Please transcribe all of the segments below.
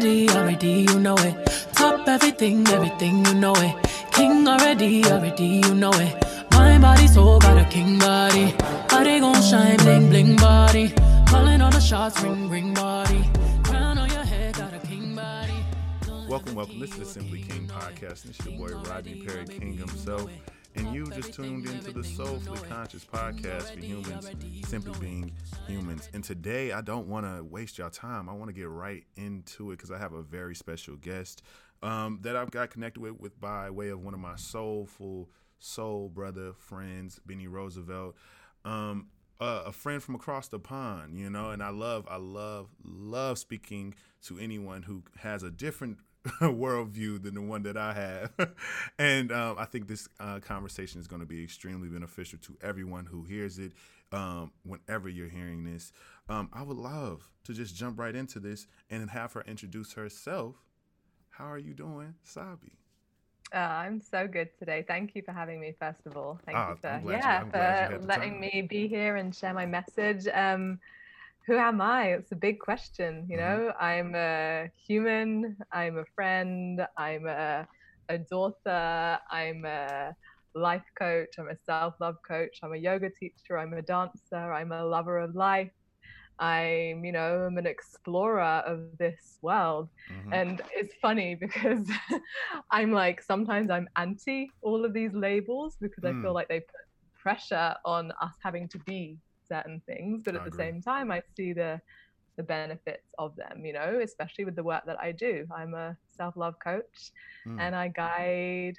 already, already, you know it. Top everything, everything, you know it. King already, already, you know it. My body, soul, got a king body. Body gon' shine, bling, bling body. Calling all the shots, ring, ring body. Crown on your head, got a king body. Welcome, welcome. This is Simply King podcast. This is your boy Rodney Perry King himself. And you just tuned into the Soulfully Conscious podcast for humans, simply being humans. And today, I don't want to waste your time. I want to get right into it because I have a very special guest um, that I've got connected with, with by way of one of my soulful soul brother friends, Benny Roosevelt. Um, a friend from across the pond, you know, and I love, I love, love speaking to anyone who has a different worldview than the one that I have. and um, I think this uh, conversation is going to be extremely beneficial to everyone who hears it. Um, whenever you're hearing this, um, I would love to just jump right into this and have her introduce herself. How are you doing, Sabi? Uh, I'm so good today. Thank you for having me. First of all, thank Ah, you for I'm glad you- yeah you for letting me be here and share my message. Um, who am I? It's a big question. You Mhm. know, I'm a human. I'm a friend. I'm a a daughter. I'm a life coach. I'm a self love coach. I'm a yoga teacher. I'm a dancer. I'm a lover of life. I'm, you know, I'm an explorer of this world. Mhm. And it's funny because I'm like, sometimes I'm anti all of these labels because I feel Mm. like they put pressure on us having to be certain things. But I at the same time, I see the the benefits of them, you know, especially with the work that I do. I'm a self-love coach Mm, and I guide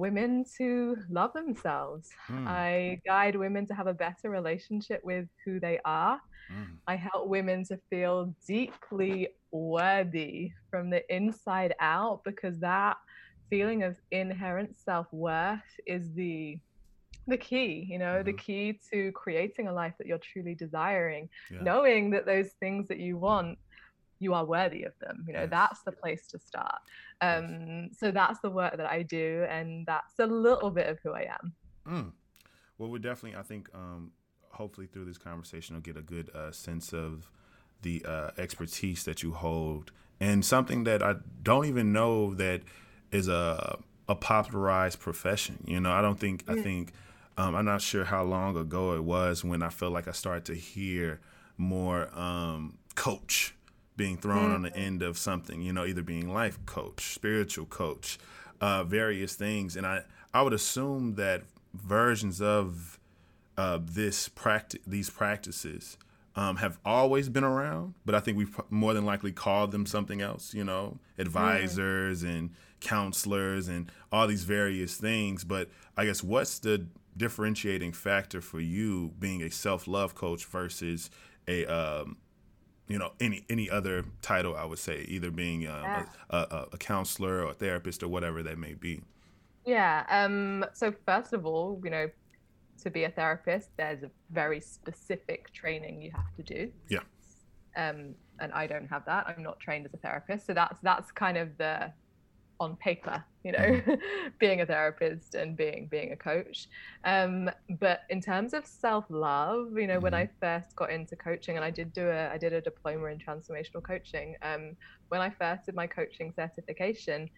women to love themselves. mm, I guide women to have a better relationship with who they are. mm. I help women to feel deeply worthy from the inside out because that feeling of inherent self-worth is the the key, you know, the Mhm. key to creating a life that you're truly desiring, Yeah. knowing that those things that you want you are worthy of them you know Yes. that's the place to start Yes. um so that's the work that i do and that's a little bit of who i am Mm. Well, we're definitely, I think, um, hopefully through this conversation, we'll get a good uh, sense of the uh, expertise that you hold and something that I don't even know that is a a popularized profession. You know, I don't think, I think, um, I'm not sure how long ago it was when I felt like I started to hear more um, coach being thrown on the end of something, you know, either being life coach, spiritual coach, uh, various things. And I, I would assume that versions of uh, this practice, these practices, um, have always been around, but I think we've more than likely called them something else, you know, advisors and counselors and all these various things. But I guess what's the differentiating factor for you being a self love coach versus a um, you know any any other title I would say either being um, Yeah. a, a, a counselor or a therapist or whatever that may be. yeah um so first of all you know to be a therapist there's a very specific training you have to do Yeah. um and i don't have that i'm not trained as a therapist so that's that's kind of the on paper you know being a therapist and being being a coach um but in terms of self-love you know when i first got into coaching and i did do a i did a diploma in transformational coaching um when i first did my coaching certification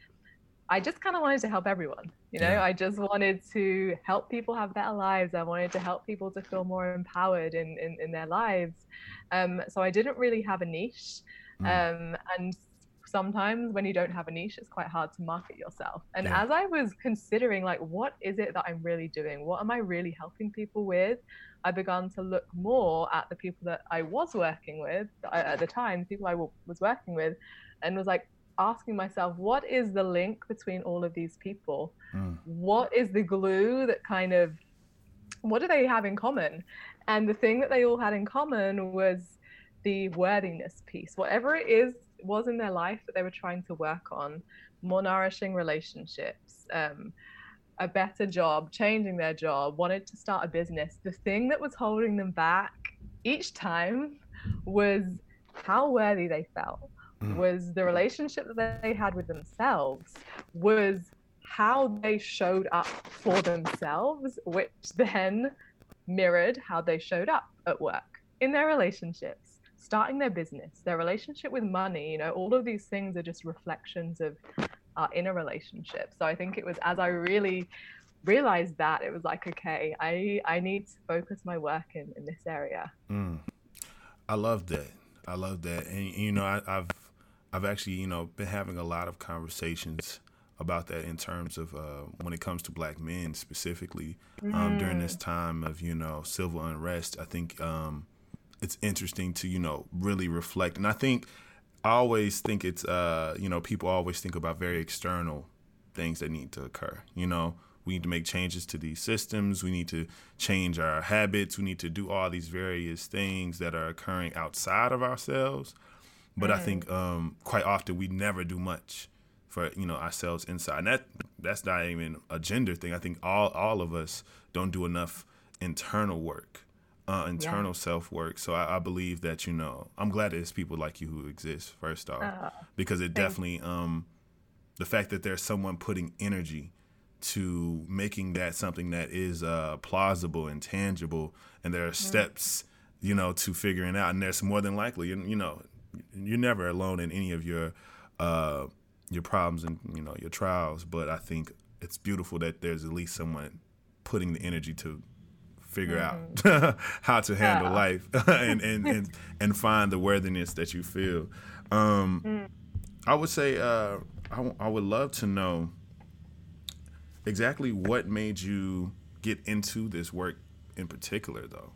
I just kind of wanted to help everyone. You know, Yeah. I just wanted to help people have better lives. I wanted to help people to feel more empowered in, in, in their lives. Um, so I didn't really have a niche. Mm. Um, and sometimes when you don't have a niche, it's quite hard to market yourself. And Yeah. as I was considering, like, what is it that I'm really doing? What am I really helping people with? I began to look more at the people that I was working with uh, at the time, the people I w- was working with, and was like, asking myself, what is the link between all of these people? Mm. What is the glue that kind of, what do they have in common? And the thing that they all had in common was the worthiness piece. Whatever it is was in their life that they were trying to work on, more nourishing relationships, um, a better job, changing their job, wanted to start a business, the thing that was holding them back each time was how worthy they felt, mm. was the relationship that they had with themselves, was how they showed up for themselves, which then mirrored how they showed up at work, in their relationships, starting their business, their relationship with money. You know, all of these things are just reflections of our inner relationship. So I think it was as I really realized that it was like, okay, I I need to focus my work in in this area. Mm. I love that. I love that, and you know, I, I've I've actually you know been having a lot of conversations about that in terms of uh, when it comes to black men specifically um, mm. during this time of you know civil unrest. I think um, it's interesting to you know really reflect, and I think I always think it's uh, you know people always think about very external things that need to occur. You know, we need to make changes to these systems. We need to change our habits. We need to do all these various things that are occurring outside of ourselves. But mm. I think um, quite often we never do much for you know ourselves inside. And that that's not even a gender thing. I think all all of us don't do enough internal work, uh, internal yeah. self work. So I, I, believe that you know I'm glad there's people like you who exist. First off, uh, because it definitely um, the fact that there's someone putting energy to making that something that is uh, plausible and tangible, and there are mm-hmm. steps you know to figuring out. And there's more than likely, you, you know, you're never alone in any of your uh, your problems and you know your trials. But I think it's beautiful that there's at least someone putting the energy to figure mm-hmm. out how to handle yeah. life and, and, and and find the worthiness that you feel. Um, mm. I would say uh, I, I would love to know exactly what made you get into this work in particular, though.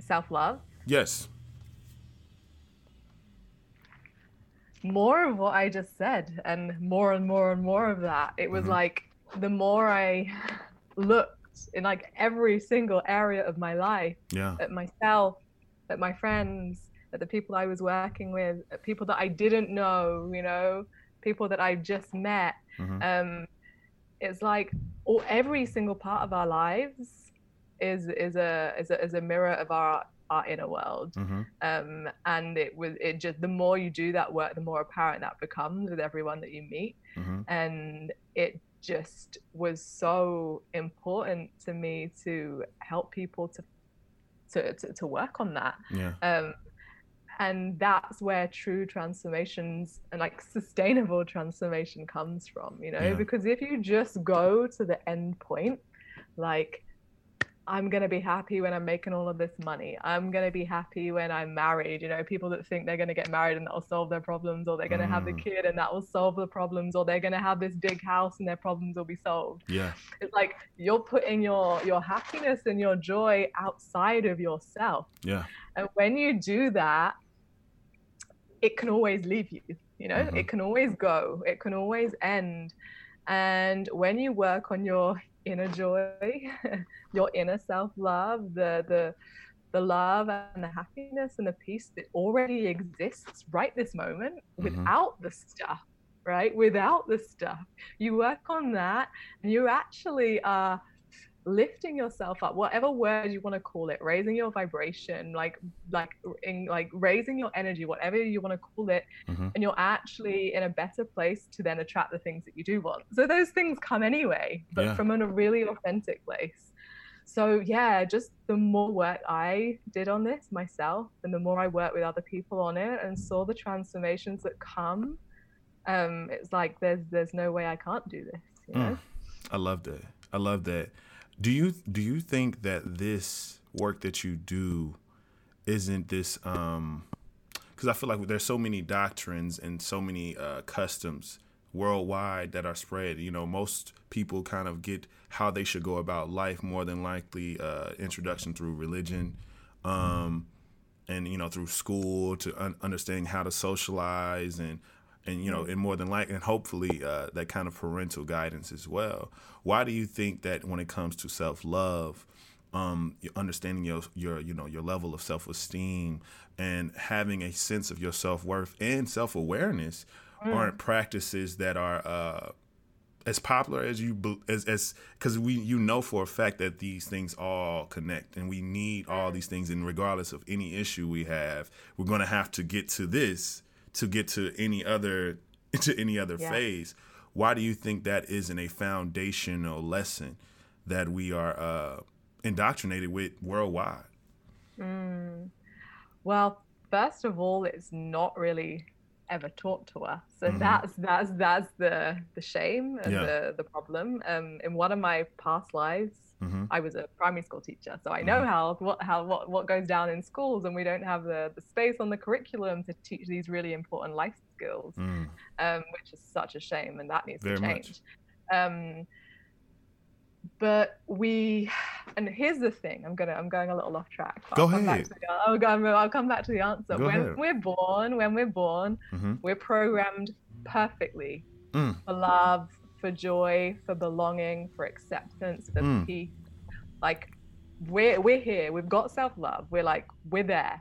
Self love. Yes. more of what I just said and more and more and more of that. It was mm-hmm. like the more I looked in like every single area of my life yeah. at myself, at my friends, at the people I was working with, at people that I didn't know, you know, people that I just met. Mm-hmm. Um, it's like all, every single part of our lives is is a is a is a mirror of our our inner world mm-hmm. um, and it was it just the more you do that work the more apparent that becomes with everyone that you meet mm-hmm. and it just was so important to me to help people to to to, to work on that yeah. um, and that's where true transformations and like sustainable transformation comes from you know yeah. because if you just go to the end point like I'm going to be happy when I'm making all of this money. I'm going to be happy when I'm married. You know, people that think they're going to get married and that will solve their problems, or they're going to mm. have the mm. kid and that will solve the problems, or they're going to have this big house and their problems will be solved. Yeah. It's like you're putting your your happiness and your joy outside of yourself. Yeah. And when you do that, it can always leave you. You know, mm-hmm. it can always go. It can always end. And when you work on your inner joy, your inner self love, the the the love and the happiness and the peace that already exists right this moment mm-hmm. without the stuff, right? Without the stuff. You work on that and you actually are lifting yourself up whatever word you want to call it raising your vibration like like in like raising your energy whatever you want to call it mm-hmm. and you're actually in a better place to then attract the things that you do want so those things come anyway but yeah. from a really authentic place so yeah just the more work i did on this myself and the more i worked with other people on it and saw the transformations that come um it's like there's there's no way i can't do this you know? mm, i love that i love that do you do you think that this work that you do isn't this um because I feel like there's so many doctrines and so many uh, customs worldwide that are spread. You know, most people kind of get how they should go about life more than likely uh, introduction through religion, um, and you know through school to un- understanding how to socialize and and you know, and more than likely, and hopefully uh, that kind of parental guidance as well. Why do you think that when it comes to self love, um, understanding your your you know your level of self esteem and having a sense of your self worth and self awareness mm. aren't practices that are uh, as popular as you as as because we you know for a fact that these things all connect and we need all these things and regardless of any issue we have we're going to have to get to this to get to any other to any other yeah. phase why do you think that isn't a foundational lesson that we are uh, indoctrinated with worldwide mm. well first of all it's not really ever taught to us so mm-hmm. that's that's that's the the shame and yeah. the the problem um in one of my past lives mm-hmm. i was a primary school teacher so i know mm-hmm. how what how what, what goes down in schools and we don't have the the space on the curriculum to teach these really important life skills mm. um which is such a shame and that needs Very to change um but we and here's the thing i'm gonna i'm going a little off track go I'll ahead the, I'll, go, I'll come back to the answer go when ahead. we're born when we're born mm-hmm. we're programmed perfectly mm. for love for joy for belonging for acceptance for mm. peace. Like we're we're here. We've got self-love. We're like we're there.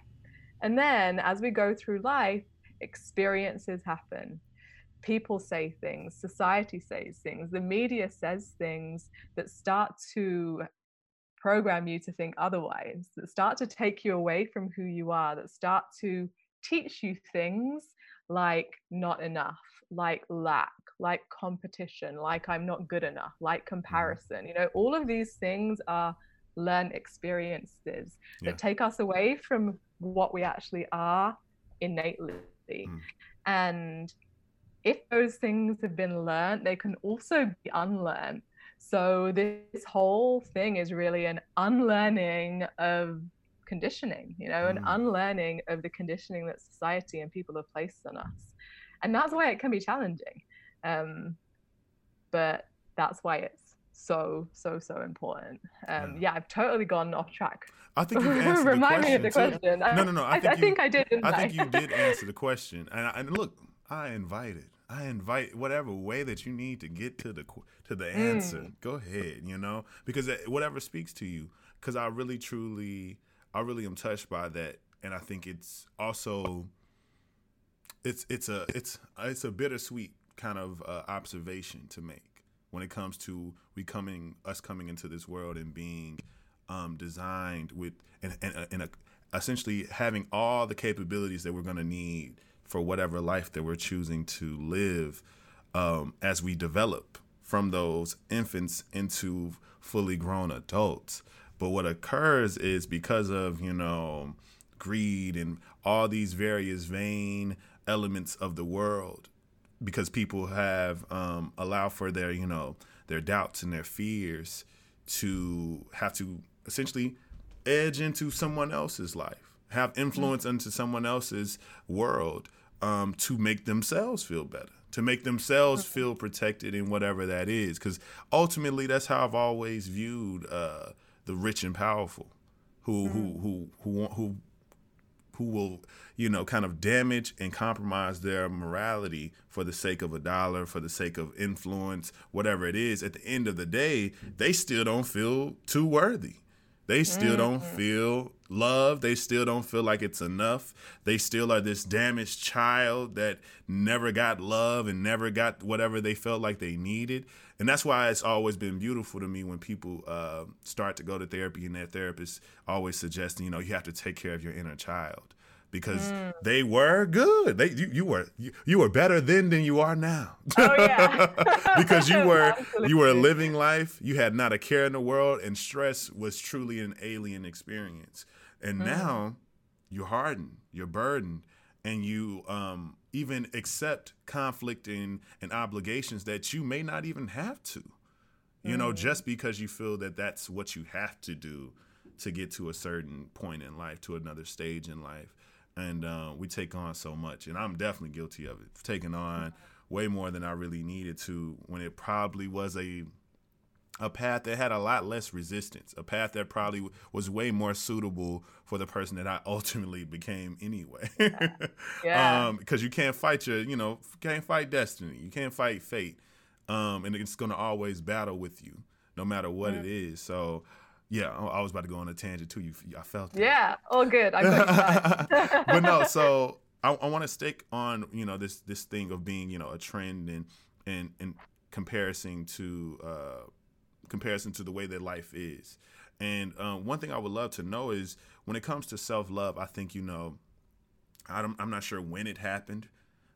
And then as we go through life experiences happen. People say things, society says things, the media says things that start to program you to think otherwise, that start to take you away from who you are, that start to teach you things like not enough, like lack, like competition, like I'm not good enough, like mm-hmm. comparison. You know, all of these things are learned experiences yeah. that take us away from what we actually are innately. Mm. And if those things have been learned, they can also be unlearned. So this whole thing is really an unlearning of conditioning, you know, mm. an unlearning of the conditioning that society and people have placed on us. And that's why it can be challenging. Um, but that's why it's so, so, so important. Um, yeah. yeah. I've totally gone off track. I think you answered Remind me of the question. No, no, no. I, I, think, I, you, think I did. I, I think you did answer the question. And, and look, I invited. I invite whatever way that you need to get to the to the answer. Mm. Go ahead, you know, because whatever speaks to you. Because I really, truly, I really am touched by that, and I think it's also, it's it's a it's it's a bittersweet kind of uh, observation to make when it comes to we coming us coming into this world and being um, designed with and and, and a, essentially having all the capabilities that we're going to need for whatever life that we're choosing to live um, as we develop from those infants into fully grown adults. But what occurs is because of, you know, greed and all these various vain elements of the world, because people have um, allowed for their, you know, their doubts and their fears to have to essentially edge into someone else's life, have influence mm-hmm. into someone else's world um, to make themselves feel better, to make themselves mm-hmm. feel protected in whatever that is. Because ultimately, that's how I've always viewed uh, the rich and powerful, who mm-hmm. who who who who who will you know kind of damage and compromise their morality for the sake of a dollar for the sake of influence whatever it is. At the end of the day they still don't feel too worthy they still don't mm-hmm. feel love. They still don't feel like it's enough. They still are this damaged child that never got love and never got whatever they felt like they needed. And that's why it's always been beautiful to me when people uh, start to go to therapy and their therapist always suggesting, you know, you have to take care of your inner child because mm. they were good. They you, you were you, you, were better then than you are now. Oh yeah. because you were you were living life. You had not a care in the world, and stress was truly an alien experience. And mm. now you're hardened, you're burdened, and you um, even accept conflict and, and obligations that you may not even have to. You mm. know, just because you feel that that's what you have to do to get to a certain point in life, to another stage in life and uh, we take on so much. And I'm definitely guilty of it, taking on way more than I really needed to when it probably was a a path that had a lot less resistance, a path that probably was way more suitable for the person that I ultimately became anyway. yeah. Um, because you can't fight your, you know, can't fight destiny. You can't fight fate. Um, and it's going to always battle with you no matter what mm-hmm. it is. So yeah, I was about to go on a tangent too. You, I felt. That. Yeah, all good. I but no, so I, I want to stick on you know this this thing of being you know a trend and and and comparison to uh, comparison to the way that life is. And um, one thing I would love to know is when it comes to self love, I think you know, I'm, I'm not sure when it happened,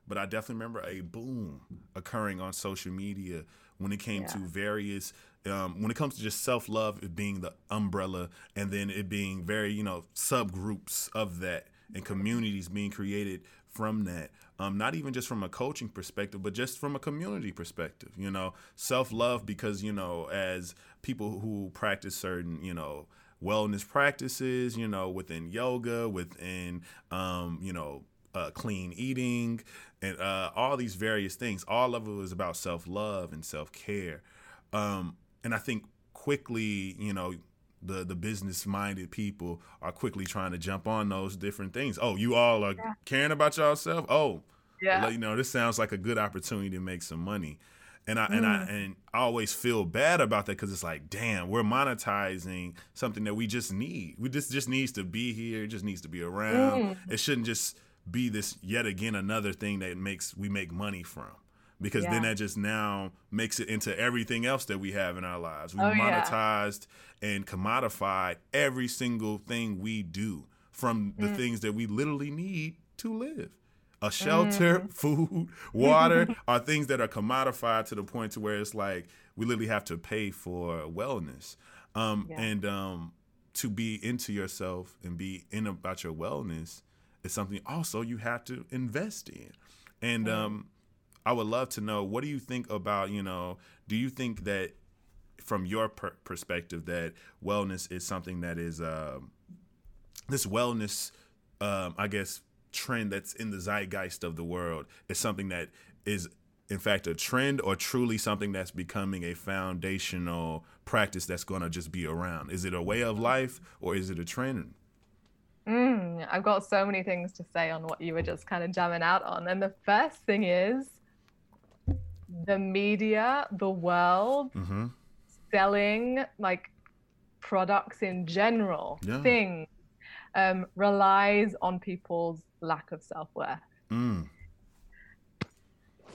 but I definitely remember a boom occurring on social media when it came yeah. to various um, when it comes to just self love, it being the umbrella, and then it being very you know subgroups of that and communities being created from that. Um, not even just from a coaching perspective, but just from a community perspective. You know, self love because you know as people who practice certain you know wellness practices, you know, within yoga, within um, you know uh, clean eating, and uh, all these various things. All of it was about self love and self care. Um, and I think quickly, you know, the the business minded people are quickly trying to jump on those different things. Oh, you all are yeah. caring about yourself. Oh, yeah. You know, this sounds like a good opportunity to make some money. And I mm. and I mm. and I always feel bad about that because it's like, damn, we're monetizing something that we just need. We just just needs to be here. It just needs to be around. Mm. It shouldn't just be this yet again another thing that makes we make money from because yeah. then that just now makes it into everything else that we have in our lives. We oh, monetized yeah. and commodified every single thing we do from the mm. things that we literally need to live. A shelter, mm. food, water are things that are commodified to the point to where it's like we literally have to pay for wellness. Um, yeah. and um, to be into yourself and be in about your wellness is something also you have to invest in. And mm. um, I would love to know what do you think about, you know, do you think that from your per- perspective that wellness is something that is um, this wellness, um, I guess, trend that's in the zeitgeist of the world is something that is in fact a trend or truly something that's becoming a foundational practice that's going to just be around? Is it a way of life or is it a trend? Mm, I've got so many things to say on what you were just kind of jamming out on. And the first thing is the media, the world, mm-hmm. selling like products in general, yeah. things, um, relies on people's lack of self worth. Mm.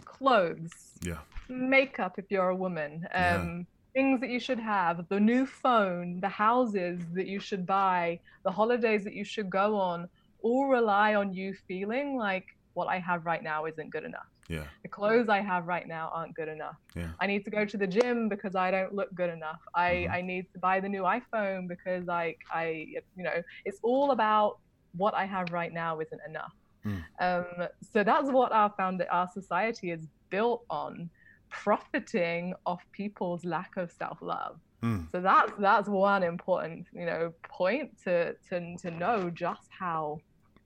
Clothes, yeah, makeup if you're a woman, um, yeah. things that you should have, the new phone, the houses that you should buy, the holidays that you should go on, all rely on you feeling like what I have right now isn't good enough. Yeah. The clothes I have right now aren't good enough. Yeah. I need to go to the gym because I don't look good enough. I, mm-hmm. I need to buy the new iPhone because like I you know, it's all about what I have right now isn't enough. Mm. Um, so that's what our found our society is built on, profiting off people's lack of self-love. Mm. So that's that's one important, you know, point to to to know just how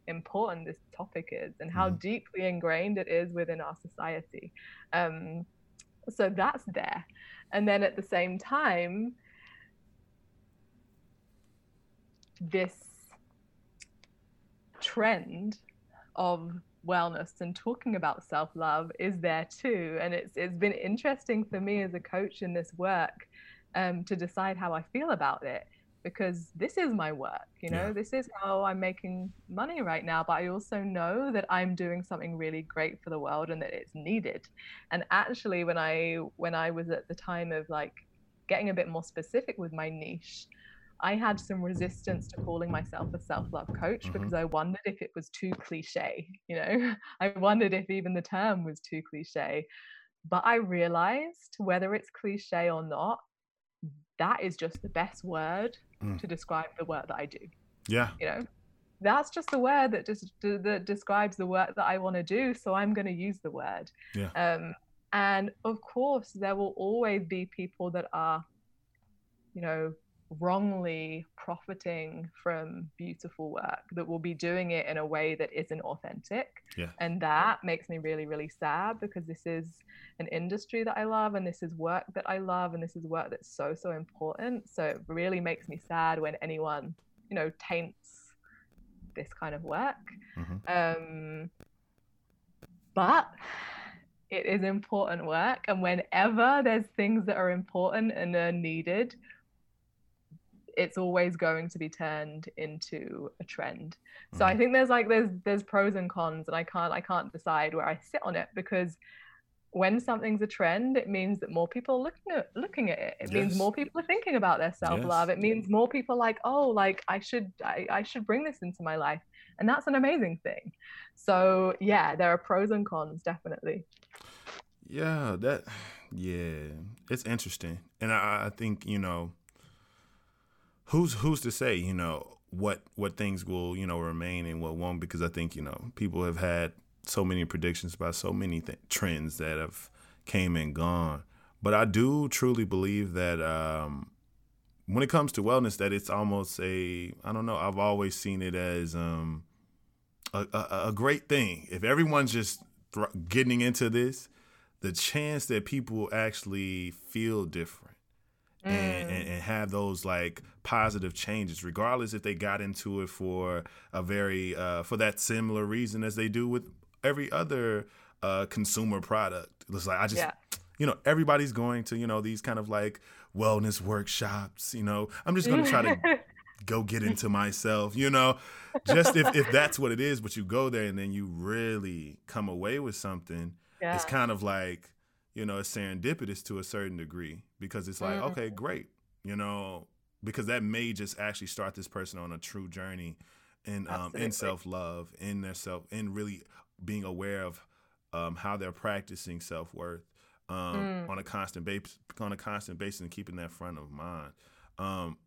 important this topic is and how mm. deeply ingrained it is within our society. Um, so that's there. And then at the same time, this trend of wellness and talking about self-love is there too and it's it's been interesting for me as a coach in this work um, to decide how I feel about it because this is my work you know yeah. this is how i'm making money right now but i also know that i'm doing something really great for the world and that it's needed and actually when i when i was at the time of like getting a bit more specific with my niche i had some resistance to calling myself a self-love coach mm-hmm. because i wondered if it was too cliche you know i wondered if even the term was too cliche but i realized whether it's cliche or not that is just the best word mm. to describe the work that I do. Yeah. You know, that's just the word that just that describes the work that I want to do. So I'm going to use the word. Yeah. Um, and of course, there will always be people that are, you know, wrongly profiting from beautiful work that will be doing it in a way that isn't authentic yeah. and that makes me really really sad because this is an industry that i love and this is work that i love and this is work that's so so important so it really makes me sad when anyone you know taints this kind of work mm-hmm. um but it is important work and whenever there's things that are important and are needed it's always going to be turned into a trend. So mm. I think there's like there's there's pros and cons, and I can't I can't decide where I sit on it because when something's a trend, it means that more people are looking at looking at it. It yes. means more people are thinking about their self-love. Yes. It means more people like, oh, like I should I, I should bring this into my life. And that's an amazing thing. So yeah, there are pros and cons, definitely. Yeah, that yeah. It's interesting. And I, I think, you know, who's who's to say, you know, what what things will, you know, remain and what won't because I think, you know, people have had so many predictions about so many th- trends that have came and gone. But I do truly believe that um, when it comes to wellness, that it's almost a I don't know. I've always seen it as um, a, a, a, great thing. If everyone's just th- getting into this, the chance that people actually feel different mm. and, and, and, have those like positive changes, regardless if they got into it for a very uh, for that similar reason as they do with every other uh, consumer product. It's like I just, yeah. you know, everybody's going to you know these kind of like wellness workshops. You know, I'm just going to try to go get into myself. You know, just if if that's what it is, but you go there and then you really come away with something. Yeah. It's kind of like you know, it's serendipitous to a certain degree because it's like, mm-hmm. okay, great, you know, because that may just actually start this person on a true journey in um, in self love, in their self, in really being aware of um, how they're practicing self worth um, mm. on a constant basis, on a constant basis, and keeping that front of mind. Um,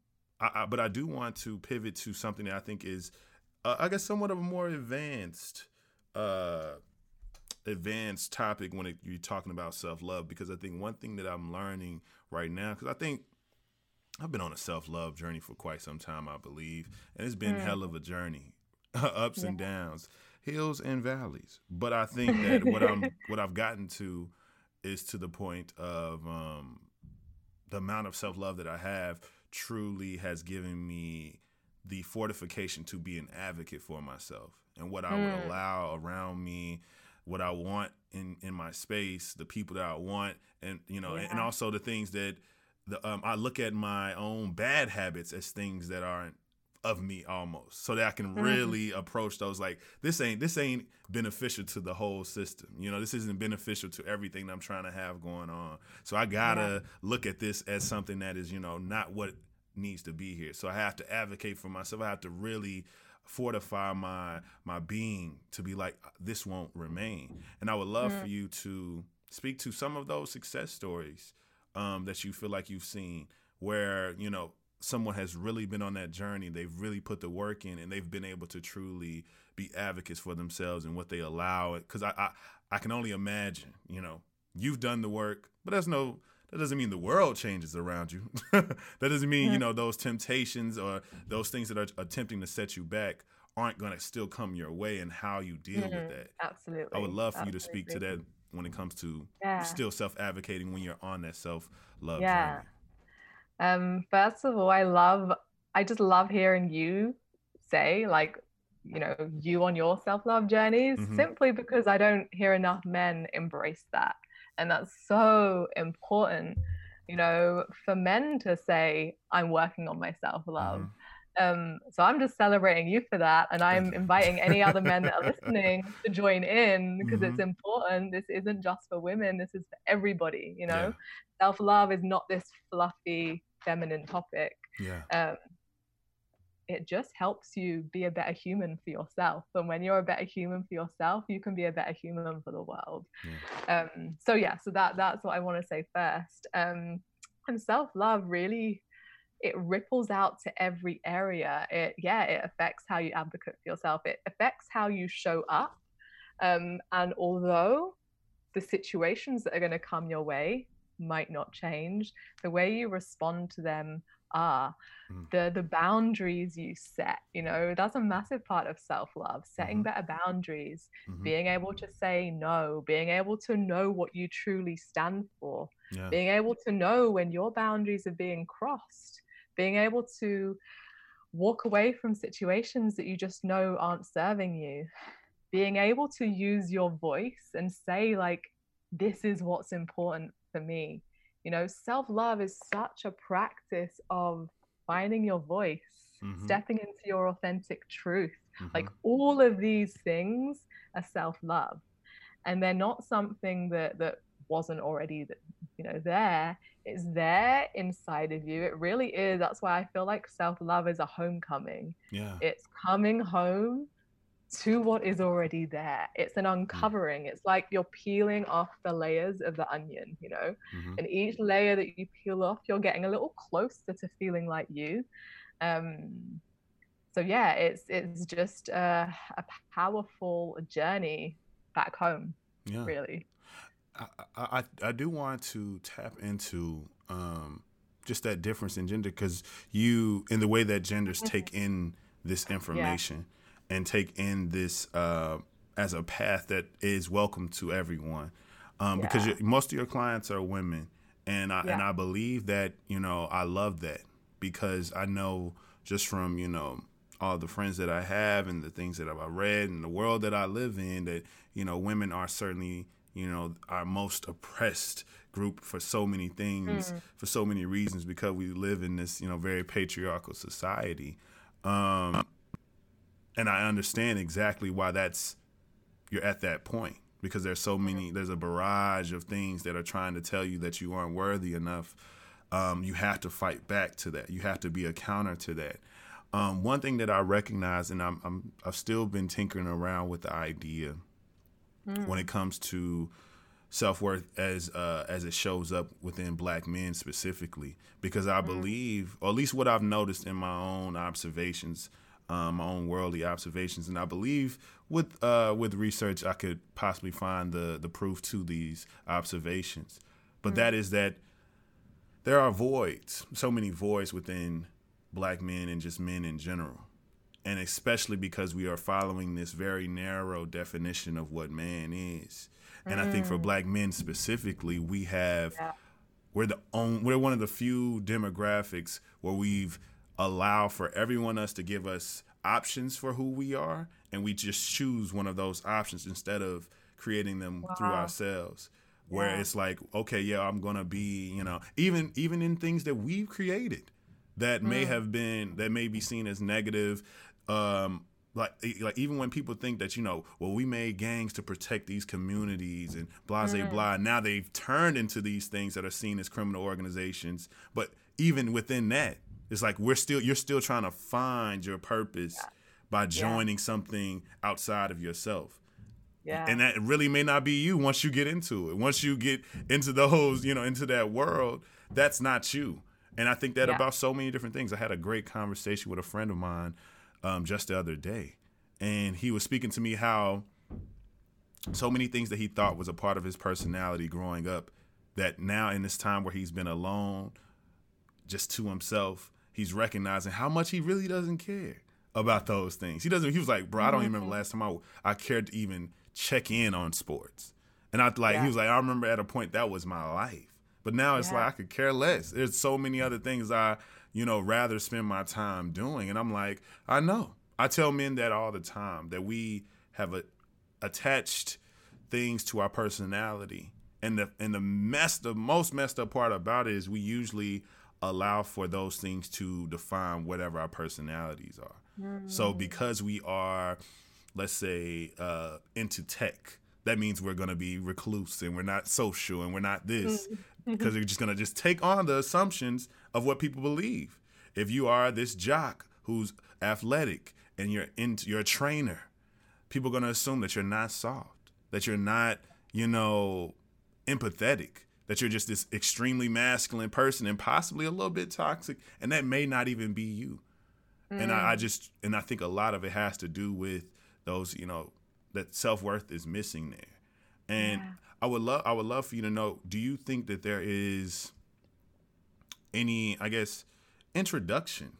I, I, but I do want to pivot to something that I think is, uh, I guess, somewhat of a more advanced, uh, advanced topic when it, you're talking about self love. Because I think one thing that I'm learning right now, because I think I've been on a self love journey for quite some time, I believe, and it's been mm. hell of a journey, ups yeah. and downs hills and valleys. But I think that what I'm what I've gotten to is to the point of um, the amount of self love that I have truly has given me the fortification to be an advocate for myself and what I mm. would allow around me, what I want in in my space, the people that I want, and you know, yeah. and, and also the things that the um, I look at my own bad habits as things that aren't of me almost so that I can mm-hmm. really mm-hmm. approach those like this ain't this ain't beneficial to the whole system. You know, this isn't beneficial to everything I'm trying to have going on. So I got to yeah. look at this as something that is, you know, not what needs to be here. So I have to advocate for myself. I have to really fortify my my being to be like this won't remain. And I would love mm-hmm. for you to speak to some of those success stories um, that you feel like you've seen where, you know, someone has really been on that journey, they've really put the work in, and they've been able to truly be advocates for themselves and what they allow. Because I, I, I can only imagine, you know, you've done the work, but that's no. That doesn't mean the world changes around you. that doesn't mean, you know, those temptations or those things that are attempting to set you back aren't going to still come your way and how you deal mm-hmm. with that. Absolutely. I would love for Absolutely. you to speak to that when it comes to yeah. still self advocating when you're on that self love yeah. journey. Um, first of all, I love, I just love hearing you say, like, you know, you on your self love journeys, mm-hmm. simply because I don't hear enough men embrace that. And that's so important, you know, for men to say, I'm working on my self love. Mm-hmm. Um, so I'm just celebrating you for that. And I'm inviting any other men that are listening to join in because mm-hmm. it's important. This isn't just for women, this is for everybody, you know. Yeah. Self love is not this fluffy feminine topic yeah um, it just helps you be a better human for yourself and when you're a better human for yourself you can be a better human for the world yeah. um, so yeah so that that's what i want to say first um, and self-love really it ripples out to every area it yeah it affects how you advocate for yourself it affects how you show up um, and although the situations that are going to come your way might not change the way you respond to them are mm. the the boundaries you set you know that's a massive part of self-love setting mm-hmm. better boundaries mm-hmm. being able to say no being able to know what you truly stand for yeah. being able to know when your boundaries are being crossed being able to walk away from situations that you just know aren't serving you being able to use your voice and say like this is what's important for me. You know, self love is such a practice of finding your voice, mm-hmm. stepping into your authentic truth. Mm-hmm. Like all of these things are self love. And they're not something that, that wasn't already you know there it's there inside of you. It really is. That's why i feel like self-love is a homecoming. Yeah. It's coming home to what is already there. It's an Mm. uncovering. It's like you're peeling off the layers of the onion you know? Mhm. and each layer that you peel off you're getting a little closer to feeling like you. Um so yeah it's it's just uh, a powerful journey back home yeah. really I, I I do want to tap into um, just that difference in gender because you in the way that genders Mm-hmm. take in this information and take in this uh, as a path that is welcome to everyone um, because Yeah. you most of your clients are women and I, and I believe that you know I love that because I know just from you know all the friends that I have and the things that I've read and the world that I live in that you know women are certainly you know our most oppressed group for so many things for so many reasons because we live in this you know very patriarchal society. Um and I understand exactly why that's you're at that point because there's so many there's a barrage of things that are trying to tell you that you aren't worthy enough. Um, you have to fight back to that. You have to be a counter to that. Um, one thing that I recognize and I'm, I'm I've still been tinkering around with the idea when it comes to self worth as uh, as it shows up within black men specifically, because I believe, or at least what I've noticed in my own observations, um, my own worldly observations, and I believe with uh, with research I could possibly find the the proof to these observations, but that is that there are voids, so many voids within black men and just men in general and especially because we are following this very narrow definition of what man is. And I think for black men specifically, we have Yeah. we're the on, we're one of the few demographics where we've allowed for everyone else to give us options for who we are, and we just choose one of those options instead of creating them through ourselves. Where Yeah. it's like, okay, yeah, I'm gonna be, you know, even even in things that we've created that may Mm. have been that may be seen as negative um like like even when people think that you know well we made gangs to protect these communities and blah blah Mm. blah now they've turned into these things that are seen as criminal organizations. But even within that it's like we're still you're still trying to find your purpose by joining something outside of yourself. Yeah. and that really may not be you once you get into it. Once you get into those you know into that world that's not you. And i think that Yeah. about so many different things. I had a great conversation with a friend of mine um, just the other day. And he was speaking to me how so many things that he thought was a part of his personality growing up that now in this time where he's been alone just to himself he's recognizing how much he really doesn't care about those things. He doesn't he was like bro i don't even remember last time i, I cared to even check in on sports. And i like Yeah. he was like i remember at a point that was my life. But now it's Yeah. like i could care less. There's so many other things i you know rather spend my time doing. And i'm like i know. I tell men that all the time that we have a, attached things to our personality. And the and the mess the most messed up part about it is we usually allow for those things to define whatever our personalities are. So because we are let's say uh into tech that means we're going to be recluse and we're not social and we're not this because we're just going to just take on the assumptions of what people believe if you are this jock who's athletic and you're into you're a trainer people are going to assume that you're not soft, that you're not, you know, empathetic, that you're just this extremely masculine person and possibly a little bit toxic, and that may not even be you. And I, I mm. just, and I think a lot of it has to do with those, you know, that self worth is missing there. And Yeah. I would love, I would love for you to know, do you think that there is any, I guess, introduction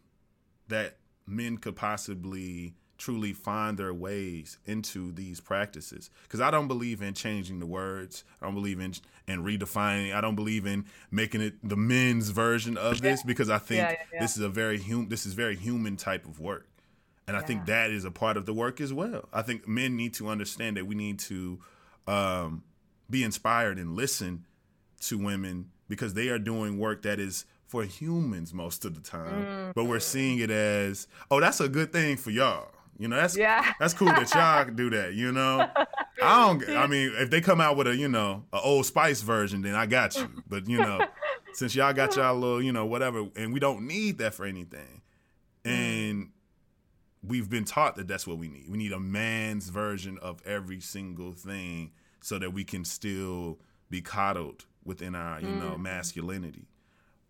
that men could possibly truly find their ways into these practices. Because i don't believe in changing the words. I don't believe in in redefining. I don't believe in making it the men's version of this because i think Yeah, yeah, yeah. this is a very hum this is very human type of work. And i think that is a part of the work as well. I think men need to understand that we need to um, be inspired and listen to women because they are doing work that is for humans most of the time. But we're seeing it as, oh, that's a good thing for y'all. You know, that's Yeah. that's cool that y'all can do that, you know? I don't. I mean, if they come out with a you know a Old Spice version, then I got you. But you know, since y'all got y'all little you know whatever, and we don't need that for anything, Mm. and we've been taught that that's what we need. We need a man's version of every single thing, so that we can still be coddled within our you know masculinity.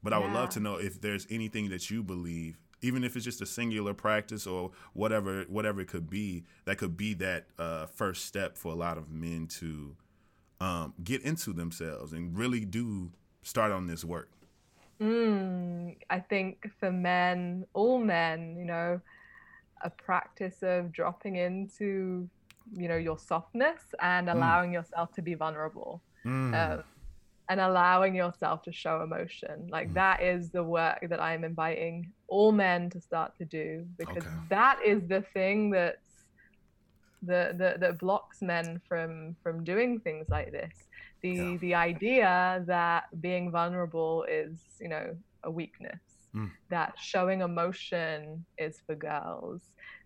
But I would love Mm. To know if there's anything that you believe, even if it's just a singular practice or whatever, whatever it could be, that could be that uh, first step for a lot of men to um, get into themselves and really do start on this work. Mm, I think for men, all men, you know, a practice of dropping into, you know, your softness and allowing yourself to be vulnerable. Mm. um, and allowing yourself to show emotion. Like Mm. that is the work that I'm inviting all men to start to do because Okay. that is the thing that's the, the that blocks men from from doing things like this. The Yeah. the idea that being vulnerable is, you know, a weakness. Mm. That showing emotion is for girls.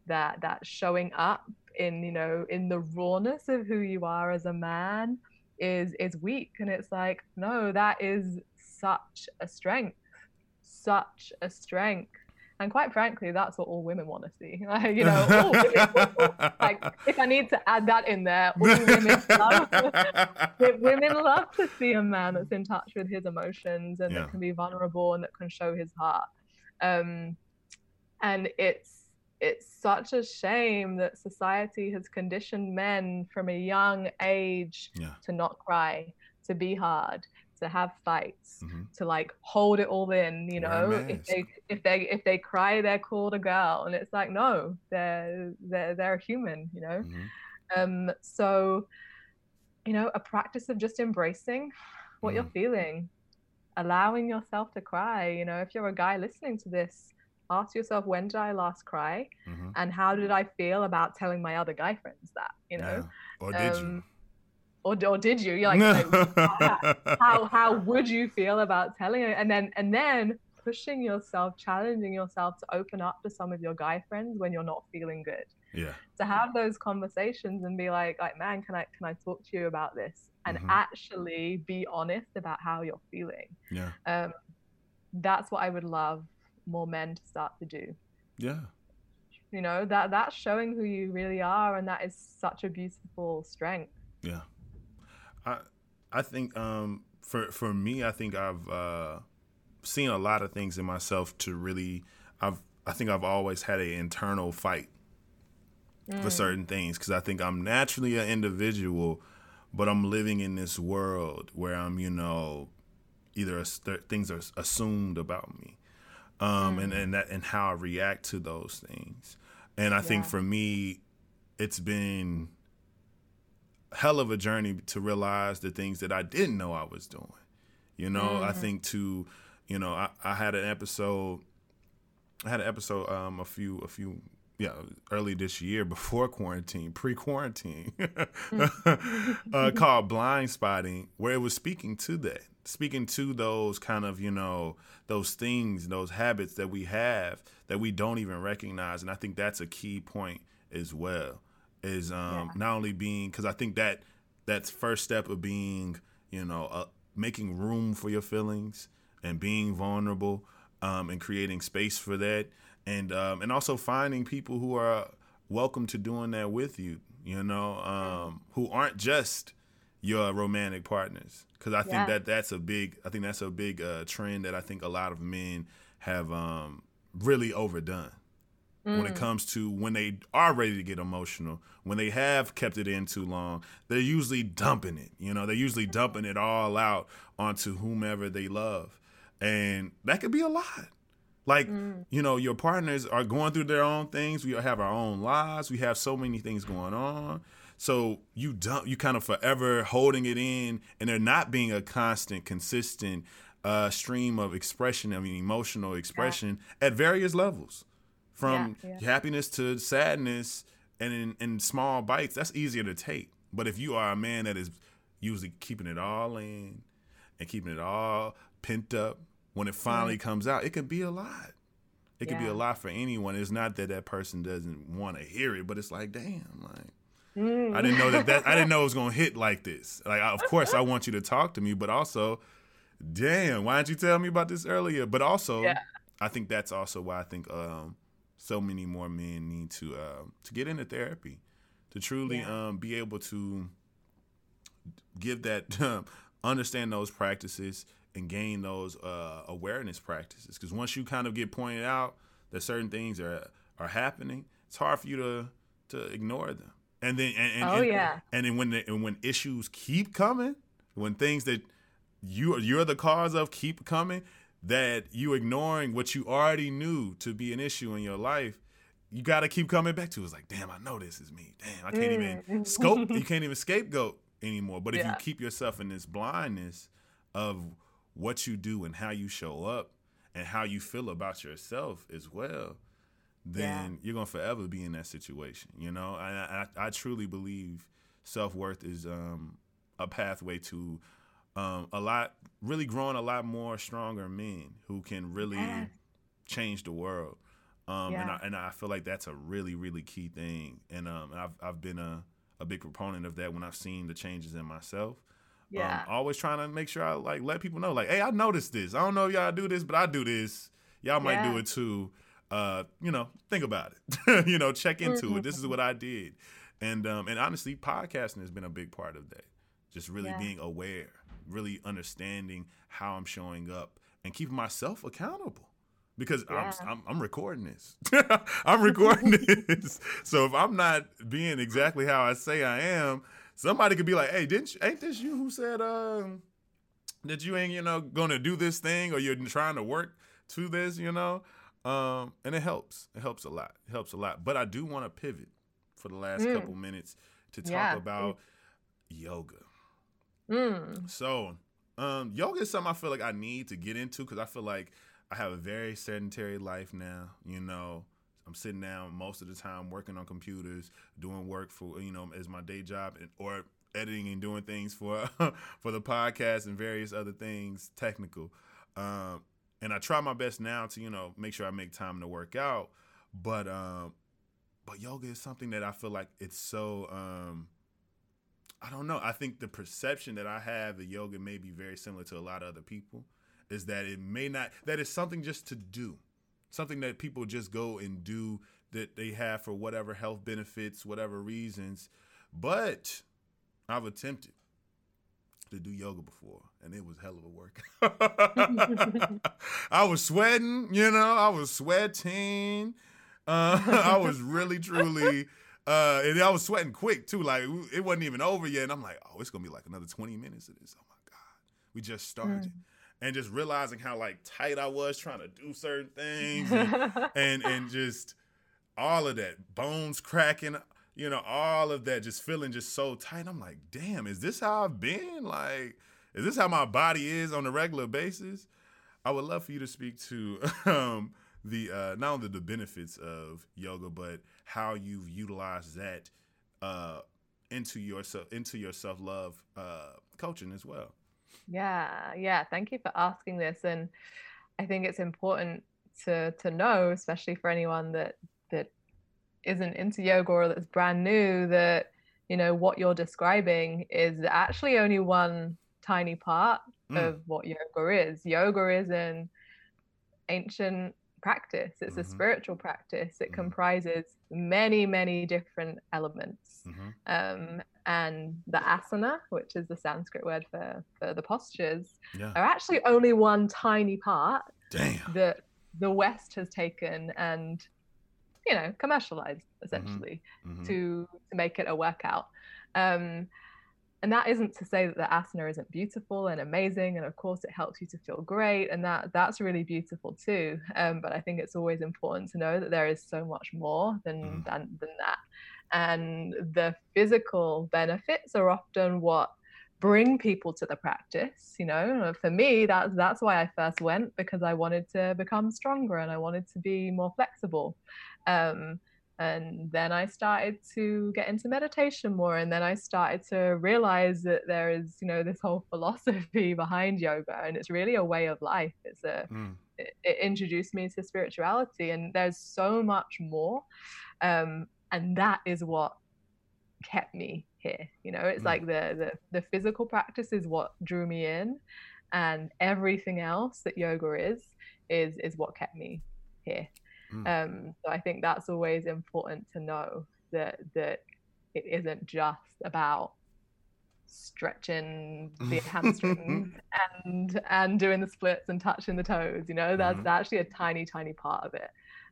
That that showing up in, you know, in the rawness of who you are as a man is is weak. And it's like no that is such a strength such a strength. And quite frankly that's what all women want to see. Like, you know all women, like if i need to add that in there all women love women love to see a man that's in touch with his emotions and Yeah. that can be vulnerable and that can show his heart. Um and it's it's such a shame that society has conditioned men from a young age yeah. to not cry, to be hard, to have fights, Mhm. to like hold it all in. You know, if they if they if they cry, they're called a girl, and it's like no, they're they're they're a human. You know, Mhm. um, so you know, a practice of just embracing what you're Mm. feeling, allowing yourself to cry. You know, if you're a guy listening to this. Ask yourself, when did I last cry? Mhm. And how did I feel about telling my other guy friends that? You know, Yeah. Or did um, or, or did you? You're like, "No, how how would you feel about telling it? And then and then pushing yourself, challenging yourself to open up to some of your guy friends when you're not feeling good. yeah. To have those conversations and be like, like, man, can I can I talk to you about this? And Mhm. actually be honest about how you're feeling. Yeah. Um, that's what I would love more men to start to do. Yeah. You know, that that's showing who you really are, and that is such a beautiful strength. Yeah. I I think um for for me I think I've uh seen a lot of things in myself to really I've I think I've always had an internal fight Mm. for certain things cuz I think I'm naturally an individual but I'm living in this world where I'm you know either a, things are assumed about me um and and that and how I react to those things. And I think for me it's been hell of a journey to realize the things that I didn't know I was doing. You know, I think to, you know, I, I had an episode, I had an episode um a few a few yeah early this year before quarantine pre quarantine uh, called blind spotting where it was speaking to that speaking to those kind of you know those things those habits that we have that we don't even recognize and I think that's a key point as well is um Yeah. not only being because I think that that's first step of being you know uh, making room for your feelings and being vulnerable um, and creating space for that and um, and also finding people who are welcome to doing that with you you know um, who aren't just your romantic partners because I think Yeah. that that's a big I think that's a big uh, trend that I think a lot of men have um, really overdone when it comes to when they are ready to get emotional, when they have kept it in too long, they're usually dumping it. You know, they're usually dumping it all out onto whomever they love. And that could be a lot. Like, you know, your partners are going through their own things. We have our own lives. We have so many things going on. So you dump, you kind of forever holding it in, and there not being a constant, consistent uh, stream of expression, I mean, emotional expression at various levels. From Yeah, yeah. happiness to sadness and in, in small bites that's easier to take. But if you are a man that is usually keeping it all in and keeping it all pent up when it finally comes out it can be a lot. It can be a lot for anyone. It's not that that person doesn't want to hear it but it's like damn like Mm. I didn't know that, that I didn't know it was gonna hit like this. Like, of course, I want you to talk to me, but also, damn, why didn't you tell me about this earlier? But also, yeah. I think that's also why I think um, so many more men need to uh, to get into therapy, to truly yeah. um, be able to give that um, understand those practices and gain those uh, awareness practices. Because once you kind of get pointed out that certain things are are happening, it's hard for you to to ignore them. And then and, and oh and, yeah, and then when the, and when issues keep coming, when things that you you're the cause of keep coming, that you ignoring what you already knew to be an issue in your life, you got to keep coming back to. It's like, damn, I know this is me. Damn, I can't mm. even scope. You can't even scapegoat anymore. But if yeah. you keep yourself in this blindness of what you do and how you show up and how you feel about yourself as well, then yeah. you're gonna forever be in that situation. You know, I I, I truly believe self worth is um, a pathway to um, a lot, really growing a lot more stronger men who can really yeah. change the world. Um, yeah. and, I, and I feel like that's a really, really key thing. And um, I've, I've been a, a big proponent of that when I've seen the changes in myself. Um, yeah. Um, always trying to make sure I like let people know, like, hey, I noticed this. I don't know if y'all do this, but I do this. Y'all might yeah. do it too. Uh, you know, think about it. you know, check into mm-hmm. it. This is what I did. And um, and honestly, podcasting has been a big part of that. Just really yeah. being aware, really understanding how I'm showing up, and keeping myself accountable because yeah. I'm, I'm, I'm recording this. I'm recording this. So if I'm not being exactly how I say I am, somebody could be like, "Hey, didn't you, ain't this you who said um that you ain't you know going to do this thing or you're trying to work to this, you know?" Um, and it helps. It helps a lot. It helps a lot. But I do want to pivot for the last mm. couple minutes to talk yeah. about yoga. Mm. So, um, yoga is something I feel like I need to get into because I feel like I have a very sedentary life now. You know, I'm sitting down most of the time working on computers, doing work for you know as my day job, and, or editing and doing things for for the podcast and various other things technical. Um, and I try my best now to you know make sure I make time to work out, but um, but yoga is something that I feel like it's so um, I don't know. I think the perception that I have of yoga may be very similar to a lot of other people is that it may not that is something just to do. Something that people just go and do that they have for whatever health benefits whatever reasons. But i've attempted to do yoga before and it was hell of a workout. i was sweating you know i was sweating uh, i was really truly uh, and I was sweating quick too. Like it wasn't even over yet, and I'm like, "Oh, it's gonna be like another 20 minutes of this." Oh my god, we just started. Mm and just realizing how like tight I was trying to do certain things and, and, and just all of that bones cracking you know all of that just feeling just so tight I'm like damn is this how I've been like is this how my body is on a regular basis I would love for you to speak to um, the uh, not only the benefits of yoga but how you've utilized that uh, into your into your self love uh, coaching as well yeah, yeah. Thank you for asking this. And I think it's important to to know, especially for anyone that isn't into yoga or that's brand new, that you know what you're describing is actually only one tiny part mm. of what yoga is. Yoga is an ancient practice. It's mm-hmm. a spiritual practice. It mm-hmm. comprises many, many different elements. Mm-hmm. Um, and the asana, which is the Sanskrit word for, for the postures, yeah. are actually only one tiny part Damn. that the West has taken and you know commercialized essentially mm-hmm. Mm-hmm. to to make it a workout. Um, and that isn't to say that the asana isn't beautiful and amazing and of course it helps you to feel great and that that's really beautiful too um, but i think it's always important to know that there is so much more than mm. than, than that and the physical benefits are often what bring people to the practice you know for me that's that's why i first went because i wanted to become stronger and i wanted to be more flexible um, and then i started to get into meditation more and then i started to realize that there is you know this whole philosophy behind yoga and it's really a way of life it's a mm. it, it, introduced me to spirituality and there's so much more um, and that is what kept me here you know it's mm. like the, the the physical practice is what drew me in and everything else that yoga is is is what kept me here mm. um so i think that's always important to know that that it isn't just about stretching the hamstrings and and doing the splits and touching the toes you know that's mm-hmm. actually a tiny tiny part of it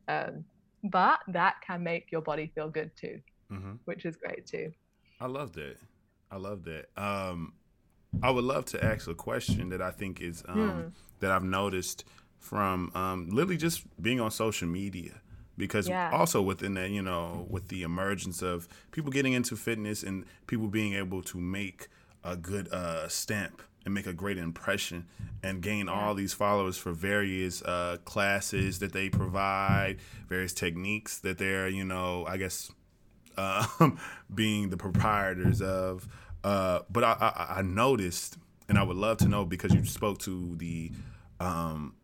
um, but that can make your body feel good too mm-hmm. which is great too i love that i love that um, i would love to ask a question that i think is um, hmm. that i've noticed from um, literally just being on social media because yeah. also within that you know with the emergence of people getting into fitness and people being able to make a good uh, stamp and make a great impression and gain yeah. all these followers for various uh, classes that they provide various techniques that they're you know i guess uh, being the proprietors of uh, but I, I, I noticed and i would love to know because you spoke to the um,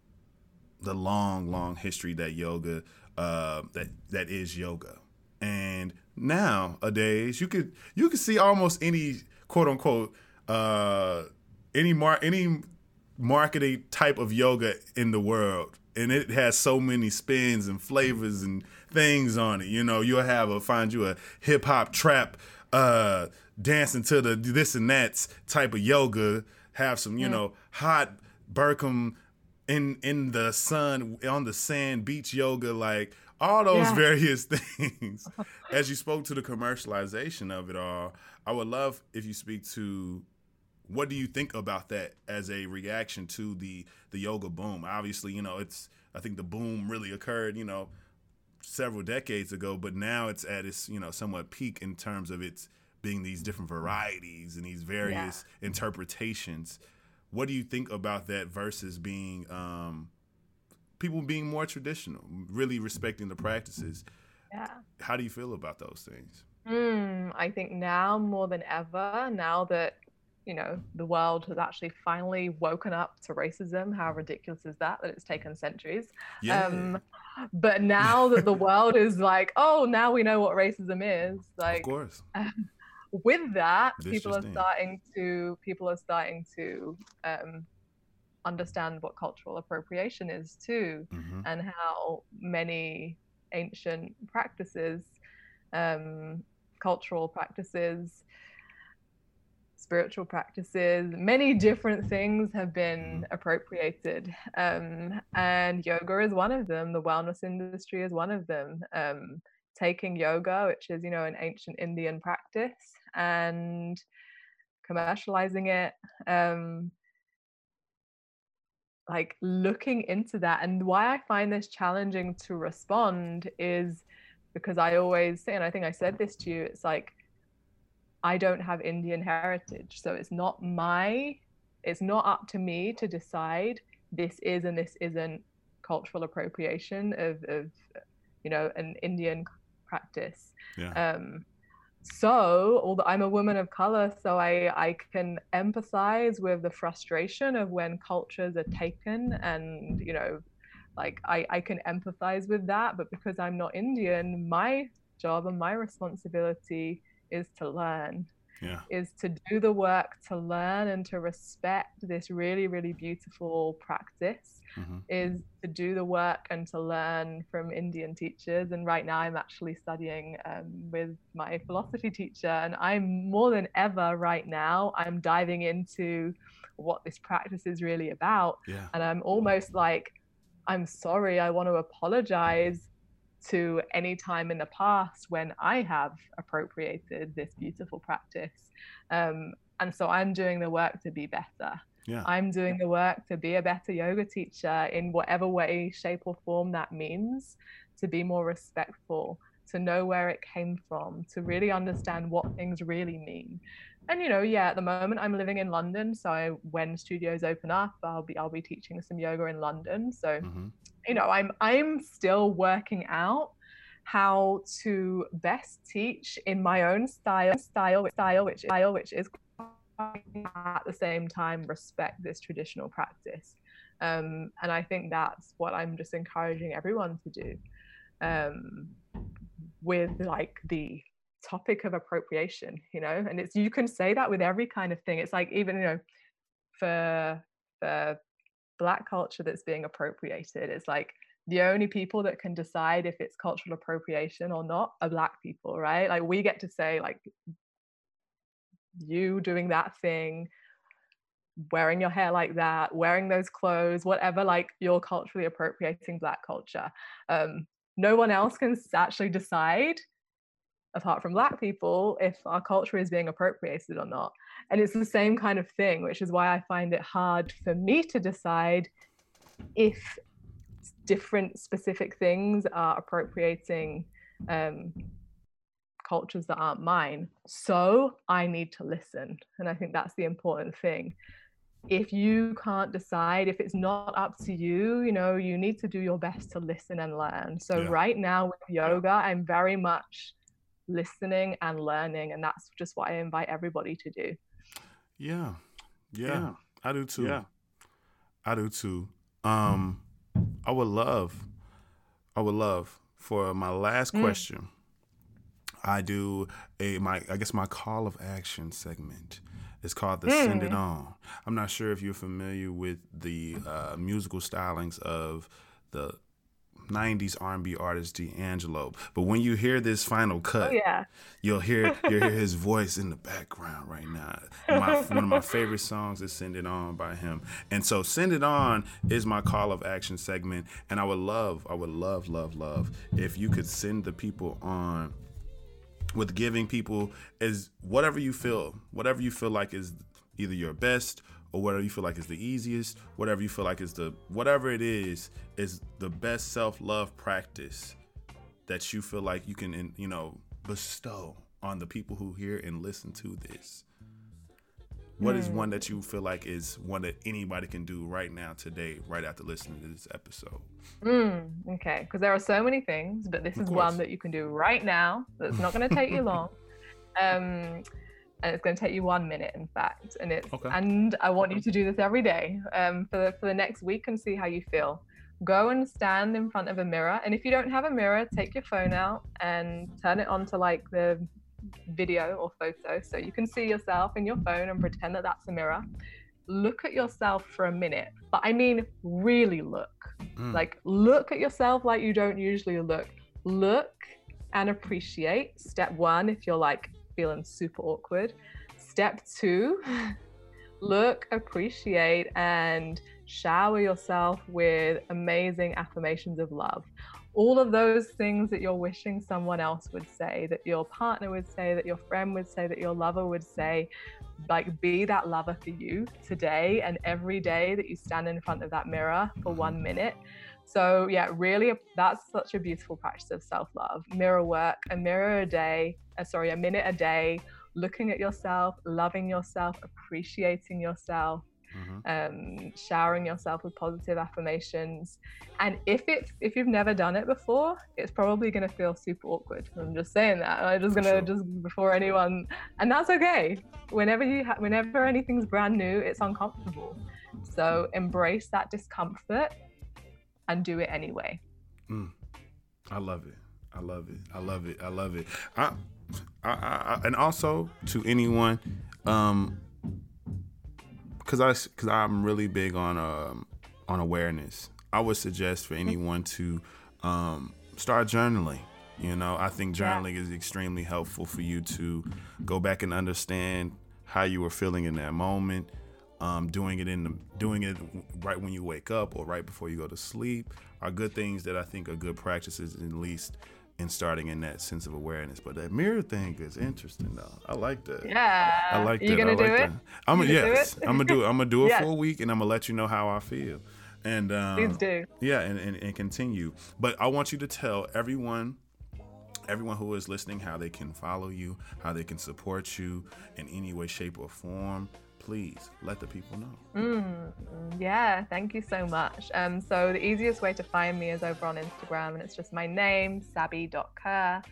the long long history that yoga uh, that that is yoga. And nowadays, you could you could see almost any quote unquote uh, any mar- any marketing type of yoga in the world, and it has so many spins and flavors and things on it. You know, you'll have a find you a hip hop trap uh, dancing to the this and that's type of yoga. Have some you yeah. know hot Bikram in in the sun on the sand beach yoga like all those yeah. various things as you spoke to the commercialization of it all i would love if you speak to what do you think about that as a reaction to the the yoga boom obviously you know it's i think the boom really occurred you know several decades ago but now it's at its you know somewhat peak in terms of its being these different varieties and these various yeah. interpretations what do you think about that versus being um, people being more traditional, really respecting the practices? Yeah. How do you feel about those things? Mm, I think now more than ever, now that you know the world has actually finally woken up to racism, how ridiculous is that? That it's taken centuries. Yeah. Um, but now that the world is like, oh, now we know what racism is. Like, of course. Um, with that, people are starting to people are starting to um, understand what cultural appropriation is too, mm-hmm. and how many ancient practices, um, cultural practices, spiritual practices, many different things have been mm-hmm. appropriated. Um, and yoga is one of them. The wellness industry is one of them. Um, taking yoga, which is, you know, an ancient Indian practice, and commercializing it um like looking into that. And why i find this challenging to respond is because i always say and i think i said this to you it's like i don't have indian heritage. So it's not my it's not up to me to decide this is and this isn't cultural appropriation of, of you know an indian practice. Yeah. um so although i'm a woman of color so i i can empathize with the frustration of when cultures are taken and you know like i i can empathize with that but because i'm not indian my job and my responsibility is to learn yeah. is to do the work to learn and to respect this really really beautiful practice mm-hmm. is to do the work and to learn from indian teachers and right now i'm actually studying um, with my philosophy teacher and i'm more than ever right now i'm diving into what this practice is really about yeah. and i'm almost like i'm sorry i want to apologize to any time in the past when I have appropriated this beautiful practice. Um, and so I'm doing the work to be better. Yeah. I'm doing the work to be a better yoga teacher in whatever way, shape, or form that means, to be more respectful, to know where it came from, to really understand what things really mean. And you know, yeah, at the moment I'm living in London, so when studios open up, I'll be I'll be teaching some yoga in London. So mm-hmm you know i'm i'm still working out how to best teach in my own style style style which style which is at the same time respect this traditional practice um, and i think that's what i'm just encouraging everyone to do um, with like the topic of appropriation you know and it's you can say that with every kind of thing. It's like even you know for for black culture that's being appropriated it's like the only people that can decide if it's cultural appropriation or not are black people right? Like we get to say like you doing that thing wearing your hair like that wearing those clothes whatever like you're culturally appropriating black culture. Um, no one else can actually decide apart from black people if our culture is being appropriated or not. And it's the same kind of thing which is why i find it hard for me to decide if different specific things are appropriating um, cultures that aren't mine. So i need to listen. And i think that's the important thing. If you can't decide if it's not up to you you know you need to do your best to listen and learn. So yeah. right now with yoga i'm very much listening and learning and that's just what i invite everybody to do yeah yeah, yeah. i do too yeah i do too um i would love i would love for my last mm. question i do a my i guess my call of action segment it's called the mm. Send It On. I'm not sure if you're familiar with the uh, musical stylings of the 90s R&B artist D'Angelo. But when you hear this final oh, cut, oh, yeah. you'll hear you'll hear his voice in the background right now. My, one of my favorite songs is "Send It On" by him, and so "Send It On" is my call of action segment. And I would love, I would love, love, love if you could send the people on with giving people is whatever you feel, whatever you feel like is either your best or whatever you feel like is the easiest, whatever you feel like is the whatever it is is the best self-love practice that you feel like you can you know bestow on the people who hear and listen to this. What mm. is one that you feel like is one that anybody can do right now, today, right after listening to this episode? Mm, okay, because there are so many things, but this of is course. one that you can do right now. That's not going to take you long, um, and it's going to take you one minute, in fact. And it's okay. and I want you to do this every day um, for the, for the next week and see how you feel. Go and stand in front of a mirror, and if you don't have a mirror, take your phone out and turn it on to like the video or photo so you can see yourself in your phone and pretend that that's a mirror look at yourself for a minute but i mean really look mm. like look at yourself like you don't usually look look and appreciate step one if you're like feeling super awkward step two look appreciate and shower yourself with amazing affirmations of love all of those things that you're wishing someone else would say, that your partner would say, that your friend would say, that your lover would say, like be that lover for you today and every day that you stand in front of that mirror for one minute. So, yeah, really, that's such a beautiful practice of self love. Mirror work, a mirror a day, uh, sorry, a minute a day, looking at yourself, loving yourself, appreciating yourself, mm-hmm. um, showering yourself with positive affirmations. And if it if you've never done it before, it's probably going to feel super awkward. I'm just saying that. I'm just gonna sure. just before anyone, and that's okay. Whenever you ha- whenever anything's brand new, it's uncomfortable. So embrace that discomfort and do it anyway. Mm. I love it. I love it. I love it. I love it. I, I, I, and also to anyone, um, because I because I'm really big on um, on awareness. I would suggest for anyone to um, start journaling. You know, I think journaling yeah. is extremely helpful for you to go back and understand how you were feeling in that moment. Um, doing it in the doing it right when you wake up or right before you go to sleep are good things that I think are good practices at least in starting in that sense of awareness. But that mirror thing is interesting though. I like that. Yeah. I like that. You gonna I like do that. it? I'm a, yes. I'm gonna do it. I'm gonna do it yes. for a week and I'm gonna let you know how I feel. And um, please do. Yeah, and, and, and continue. But I want you to tell everyone everyone who is listening how they can follow you, how they can support you in any way, shape, or form please let the people know. Mm, yeah, thank you so much. Um, so the easiest way to find me is over on Instagram, and it's just my name, sabi.kerr.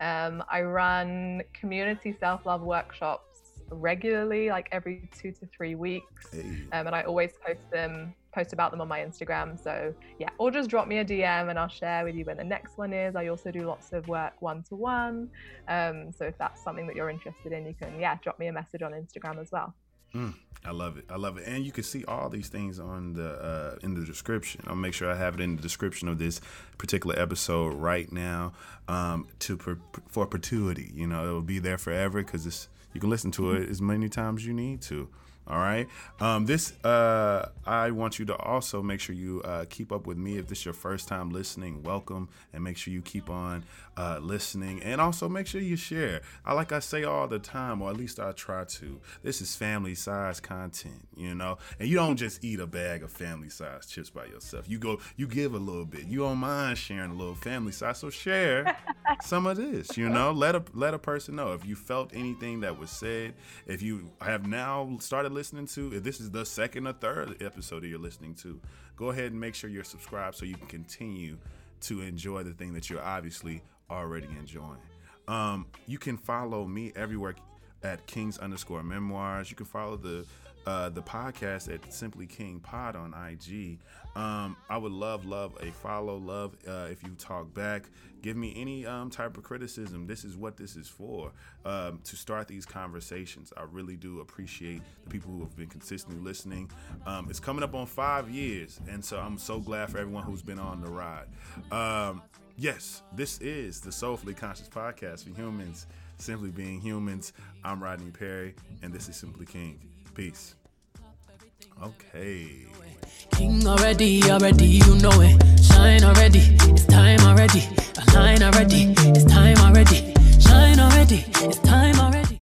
Um, I run community self love workshops regularly, like every two to three weeks, hey. um, and I always post them post about them on my Instagram. So yeah, or just drop me a DM and I'll share with you when the next one is. I also do lots of work one to one. So if that's something that you're interested in, you can yeah drop me a message on Instagram as well. Mm, I love it. I love it. And you can see all these things on the uh, in the description. I'll make sure I have it in the description of this particular episode right now um, to per, for perpetuity. You know, it will be there forever because you can listen to it as many times you need to. All right. Um, this, uh, I want you to also make sure you uh, keep up with me. If this is your first time listening, welcome, and make sure you keep on uh, listening, and also make sure you share. I like I say all the time, or at least I try to. This is family size content, you know, and you don't just eat a bag of family size chips by yourself. You go, you give a little bit. You don't mind sharing a little family size, so share some of this. You know, let a let a person know if you felt anything that was said. If you have now started listening to, if this is the second or third episode that you're listening to, go ahead and make sure you're subscribed so you can continue to enjoy the thing that you're obviously already enjoying. Um, you can follow me everywhere at Kings underscore memoirs. You can follow the uh, the podcast at Simply King Pod on IG. Um, I would love, love a follow, love uh, if you talk back. Give me any um, type of criticism. This is what this is for um, to start these conversations. I really do appreciate the people who have been consistently listening. Um, it's coming up on five years, and so I'm so glad for everyone who's been on the ride. Um, yes, this is the Soulfully Conscious Podcast for humans, simply being humans. I'm Rodney Perry, and this is Simply King. Peace. Okay. King already, already, you know it. Shine already, it's time already. Align already, it's time already. Shine already, it's time